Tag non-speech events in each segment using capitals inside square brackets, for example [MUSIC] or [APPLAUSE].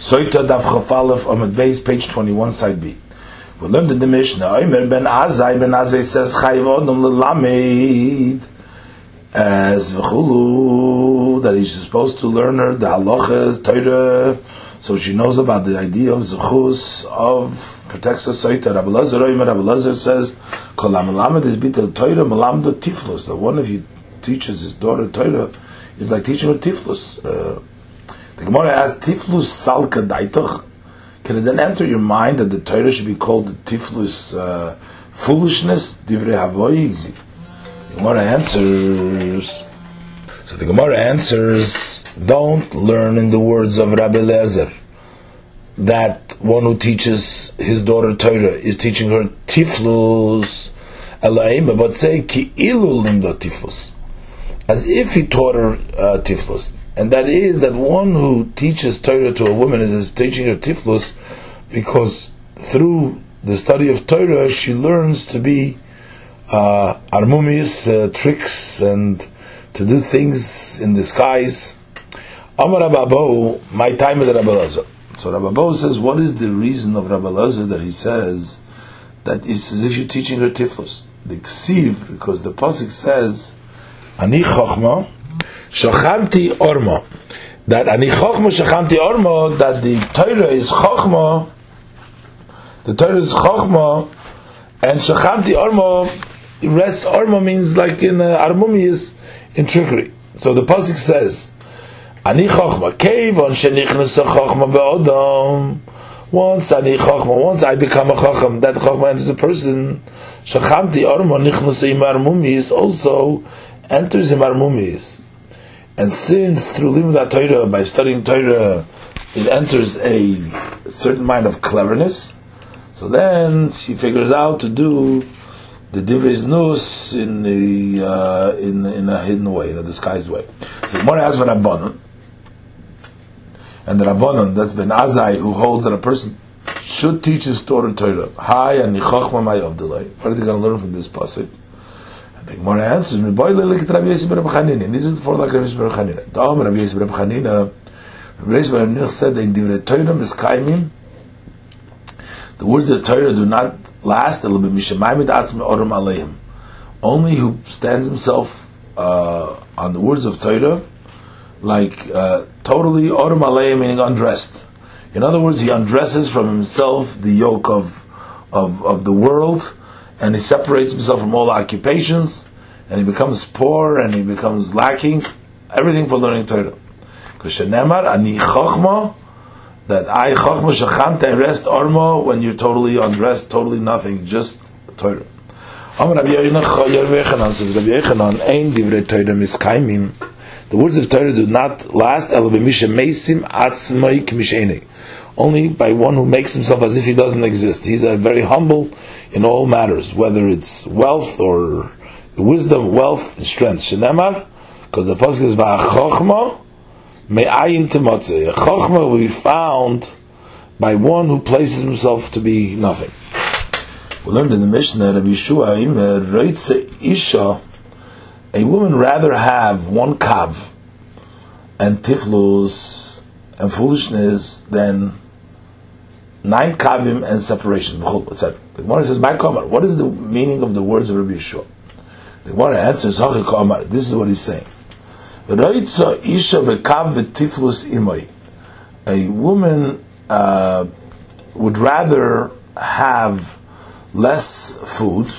Soita Daf Chafalef Amid Beis, page 21, side B. We learned in the Mishnah, Omer ben Azai, ben Azai says, Chayiv Odom L'Lamed, as V'chulu, that he's supposed to learn her, the halachas, Torah, so she knows about the idea of Zechus, of protects the Soita. Rabbi Lazar, Omer, Rabbi Lazar says, Kol is Bitel Torah, Melamdo Tiflos, that one you teaches his daughter Torah, is like teaching her Tiflos. Uh, the Gemara asks, Tiflus salka daitoch? Can it then enter your mind that the Torah should be called the Tiflus uh, foolishness? Divrei havoy? The Gemara answers. So the Gemara answers, don't learn in the words of Rabbi Lezer that one who teaches his daughter Torah is teaching her Tiflus, alaim, but say ki ilu limdo Tiflus, as if he taught her uh, Tiflus and that is that one who teaches Torah to a woman is, is teaching her tiflus because through the study of Torah she learns to be uh, armumis, uh, tricks, and to do things in disguise. Amar my time with Rabbi. So Rabbi says, what is the reason of Rabbi that he says that it's as if you're teaching her tiflus? The ksiv, because the pasuk says, Ani chachma, שחמתי אורמו. דאר אני חוכמו שחמתי אורמו דאר די תוירו איז חוכמו די תוירו איז חוכמו אין שחמתי אורמו rest ormo means like in uh, armumi is in trickery. So the pasuk says ani chokhma kevon shenichnes chokhma beodom once ani chokhma once i become a chokhma that chokhma enters the person shacham di ormo nichnes im armumi also enters im armumi And since through Limud Torah, by studying Torah, it enters a certain mind of cleverness, so then she figures out to do the Divris Nus in the uh, in in a hidden way, in a disguised way. So Gemara asks for Rabbanon, and the Rabbanon that's been Azai who holds that a person should teach his daughter Torah. Hi and Nichachma May of delay. What are they going to learn from this pasuk? The Gemara answers, "Me boy lelik Rabbi Yosef Rabbi Chanina." And this is for like Rabbi Yosef Rabbi Chanina. Da'am Rabbi Yosef Rabbi Chanina. Rabbi Yosef Rabbi Chanina said in Divrei Torah miskaimim. The words of Torah do not last. It'll be mishamayim atzmi orim aleihim. Only who stands himself uh, on the words of Torah, like uh, totally orim aleihim, meaning undressed. In other words, he undresses from himself the yoke of of, of the world and he separates himself from all occupations, and he becomes poor and he becomes lacking everything for learning Torah. Because shenemar ani chachma that I chachma shachante rest arma when you're totally undressed, totally nothing, just Torah. Am Rabbi Yochanan says Rabbi Yochanan ein divrei Torah miskaimim. The words of Torah do not last. El b'misha meisim atzmai k'mishenei only by one who makes himself as if he doesn't exist. He's a very humble in all matters, whether it's wealth or wisdom, wealth, and strength. Shenemar, because the pasuk is va'achokma me'ayin timotze. Chokma will be found by one who places himself to be nothing. We learned in the Mishnah Rabbi Yeshua, isha, a woman rather have one kav and tiflus and foolishness than nine kavim and separation, etc. The Gemara says, "My kamar." What is the meaning of the words of Rabbi Yeshua? The Gemara answers, "Hachi kamar." This is what he's saying. A woman uh, would rather have less food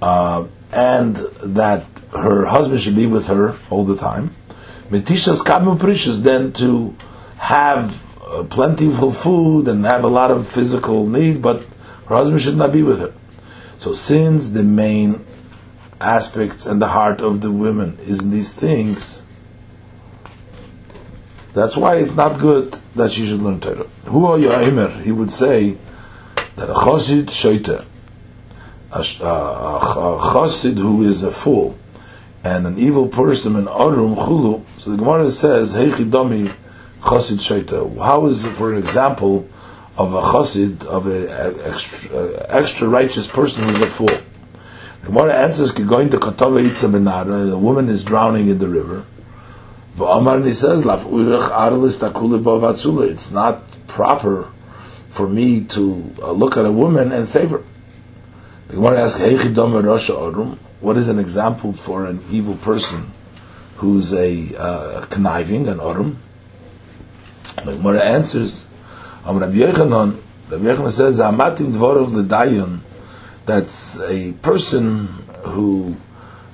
uh, and that her husband should be with her all the time. Metishas kamu precious than to have uh, plentiful food and have a lot of physical needs, but her husband should not be with her. So, since the main aspects and the heart of the women is in these things, that's why it's not good that she should learn Torah. Who are your Aimer? He would say that a chosid shoita, a, a chosid who is a fool, and an evil person, an arum chulu. So the Gemara says, Heichi domi chassid shaita. How is, for an example, of a chassid, of an extra, extra righteous person who's a fool? The Gemara answers, going to Katava Itza The woman is drowning in the river. V'amar he says, "Laf urech arlis takule. It's not proper for me to uh, look at a woman and save her. The Gemara asks. What is an example for an evil person who's a uh, conniving, an odrum? The Gemara answers, "Am Rabbi Yechanan." Rabbi Yechanan says, "Amatim dvorov ledayon." That's a person who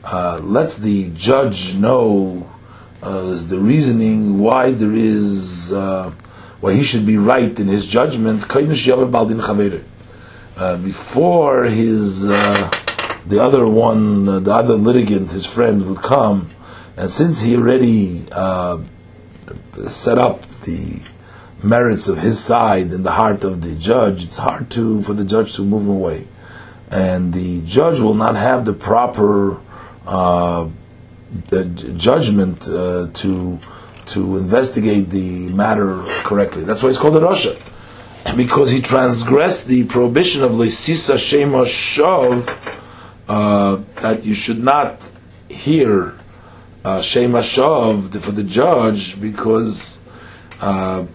uh, lets the judge know uh, the reasoning why there is uh, why he should be right in his judgment. Uh, before his uh, the other one, uh, the other litigant, his friend would come, and since he already set up the merits of his side in the heart of the judge, it's hard to for the judge to move away, and the judge will not have the proper the judgment uh, to to investigate the matter correctly. That's why it's called a Rasha. Because he transgressed the prohibition of Leisisa Shema Shov uh, that you should not hear uh, Shema Shov for the judge because uh,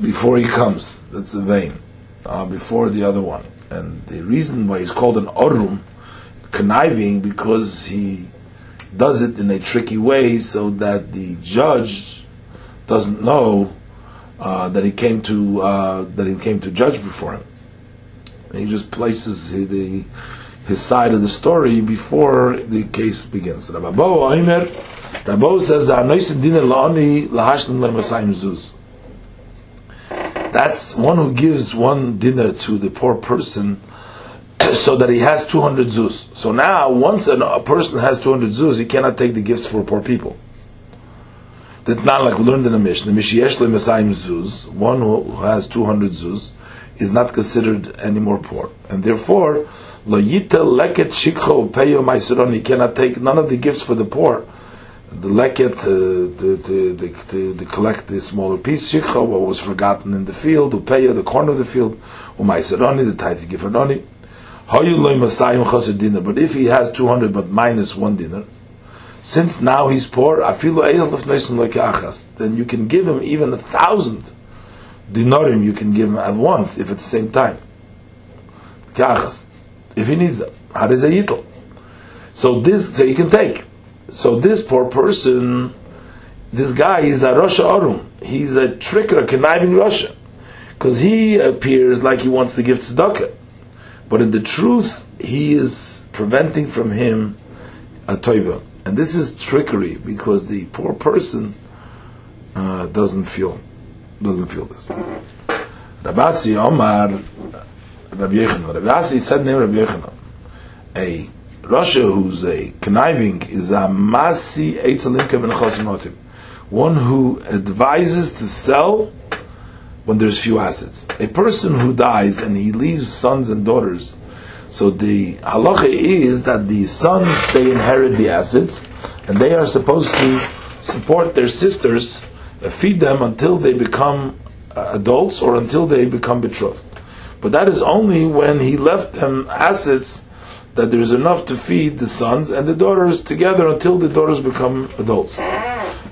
before he comes, that's the vein, uh, before the other one. And the reason why he's called an Orum, conniving, because he does it in a tricky way so that the judge doesn't know uh, that he came to uh, that he came to judge before him. And he just places his, the, his side of the story before the case begins. Oimer, Rabbo says, That's one who gives one dinner to the poor person [COUGHS] so that he has 200 zuz. So now, once a person has 200 zuz, he cannot take the gifts for poor people. That's not like we learned in the Mishnah. Mishiyesh Messiah zuz, one who has 200 zuz, is not considered any more poor. And therefore, lo yitel leket shikho peyo he cannot take none of the gifts for the poor. The leket, to, to, to, to, collect the smaller piece, shikho, what was forgotten in the field, upeyo, the corner of the field, umaisuroni, the tithe gifernoni. But if he has 200 but minus one dinner, since now he's poor, then you can give him even a thousand dinarim you can give him at once if it's the same time. If he needs them. So this, so you can take. So this poor person, this guy is a Rasha Arum. He's a tricker, a conniving Rasha. Because he appears like he wants to give tzedakah. But in the truth, he is preventing from him a toiva. And this is trickery because the poor person uh, doesn't feel doesn't feel this. Rabasi Omar Rabbi Yechanan. Rabbi said name Rabbi Yechanan. A Rasha who's a conniving is a masi eitzalinka ben chosimotim. One who advises to sell when there's few assets. A person who dies and he leaves sons and daughters, so the halacha is that the sons they inherit the assets, and they are supposed to support their sisters, uh, feed them until they become uh, adults or until they become betrothed. But that is only when he left them assets that there's enough to feed the sons and the daughters together until the daughters become adults.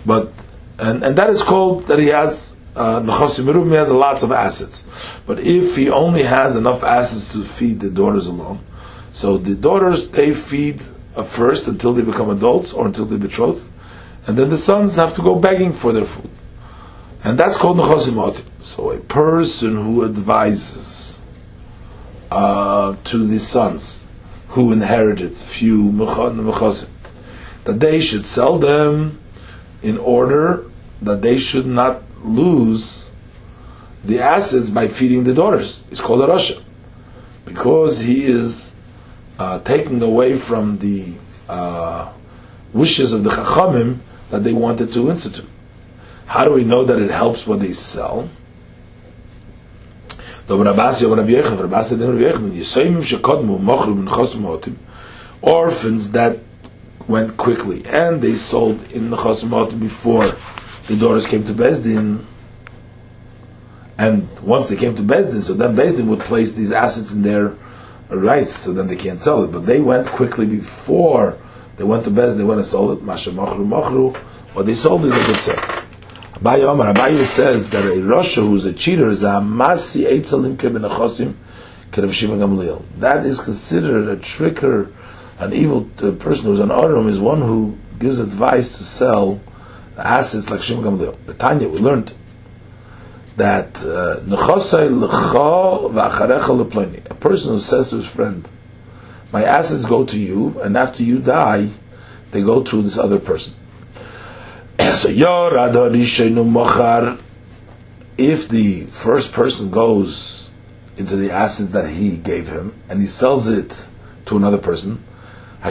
But and, and that is called that he has uh, Nechosim has lots of assets. But if he only has enough assets to feed the daughters alone, so the daughters, they feed uh, first until they become adults or until they betroth, and then the sons have to go begging for their food. And that's called Nechosim So a person who advises uh, to the sons who inherited few Nechosim, that they should sell them in order that they should not lose the assets by feeding the daughters. It's called a Rasha. Because he is uh, taking away from the uh, wishes of the Chachamim that they wanted to institute. How do we know that it helps what they sell? Orphans that went quickly and they sold in the Chosmotim before the daughters came to Beis Din, and once they came to Beis Din, so then Beis Din would place these assets in their rights, so then they can't sell it. But they went quickly before they went to Beis Din, they went and sold it. Masha Machru Machru, what they sold is a good sale. Abaye Omar, Abaye says that a Rasha who's a cheater is a Masi Eitzalim Kebenachosim Kerem Gamliel. That is considered a tricker, an evil uh, person who's an Arum is one who gives advice to sell assets like Shimon Gamliel. The Tanya, we learned that uh, a person who says to his friend, my assets go to you, and after you die, they go to this other person. So if the first person goes into the assets that he gave him and he sells it to another person, so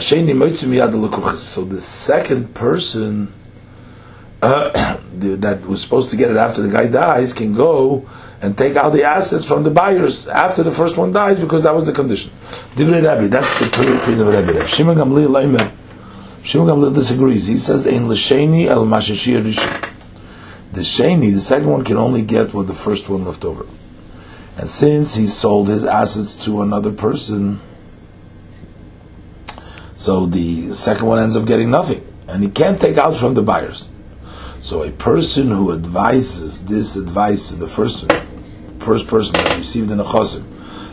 the second person uh, [COUGHS] that was supposed to get it after the guy dies can go and take out the assets from the buyers after the first one dies because that was the condition. That's the opinion of Rabbi. Shimon Gamliel Shimon Gamliel disagrees. He says, "Ein l'sheni el. The sheni, the second one, can only get what the first one left over. And since he sold his assets to another person, so the second one ends up getting nothing, and he can't take out from the buyers. So a person who advises this advice to the first first person that received the nechosim,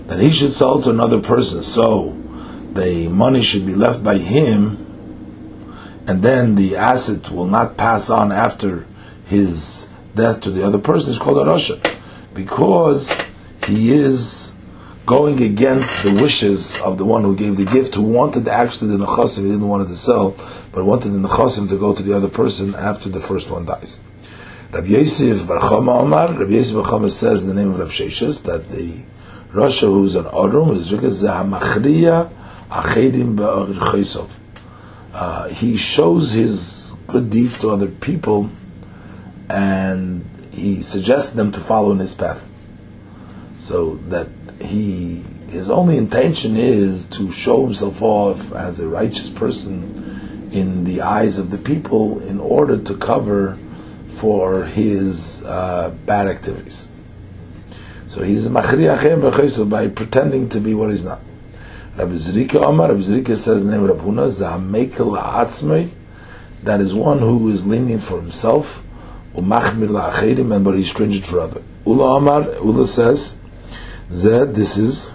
that he should sell to another person, so the money should be left by him, and then the asset will not pass on after his death to the other person is called a Rasha. Because he is going against the wishes of the one who gave the gift, who wanted actually the Nechasim, he didn't want it to sell, but wanted the Nechasim to go to the other person after the first one dies. Rabbi Yosef Bar Chama Omar, Rabbi Yosef Bar Chama says in the name of Rabbi Sheshes that the Rasha who's an Arum is Zahamachriya Achedim Be'or uh, he shows his good deeds to other people and he suggests them to follow in his path. So that he his only intention is to show himself off as a righteous person in the eyes of the people in order to cover for his uh, bad activities. So he's a machri by pretending to be what he's not. Rabbi Zrika Omar, Rabbi Zrika says name Rabbi Huna is the that is one who is lenient for himself, umachmir la'achedim, and but he's stringent for other. Ula Omar, Ula says, Zed, this is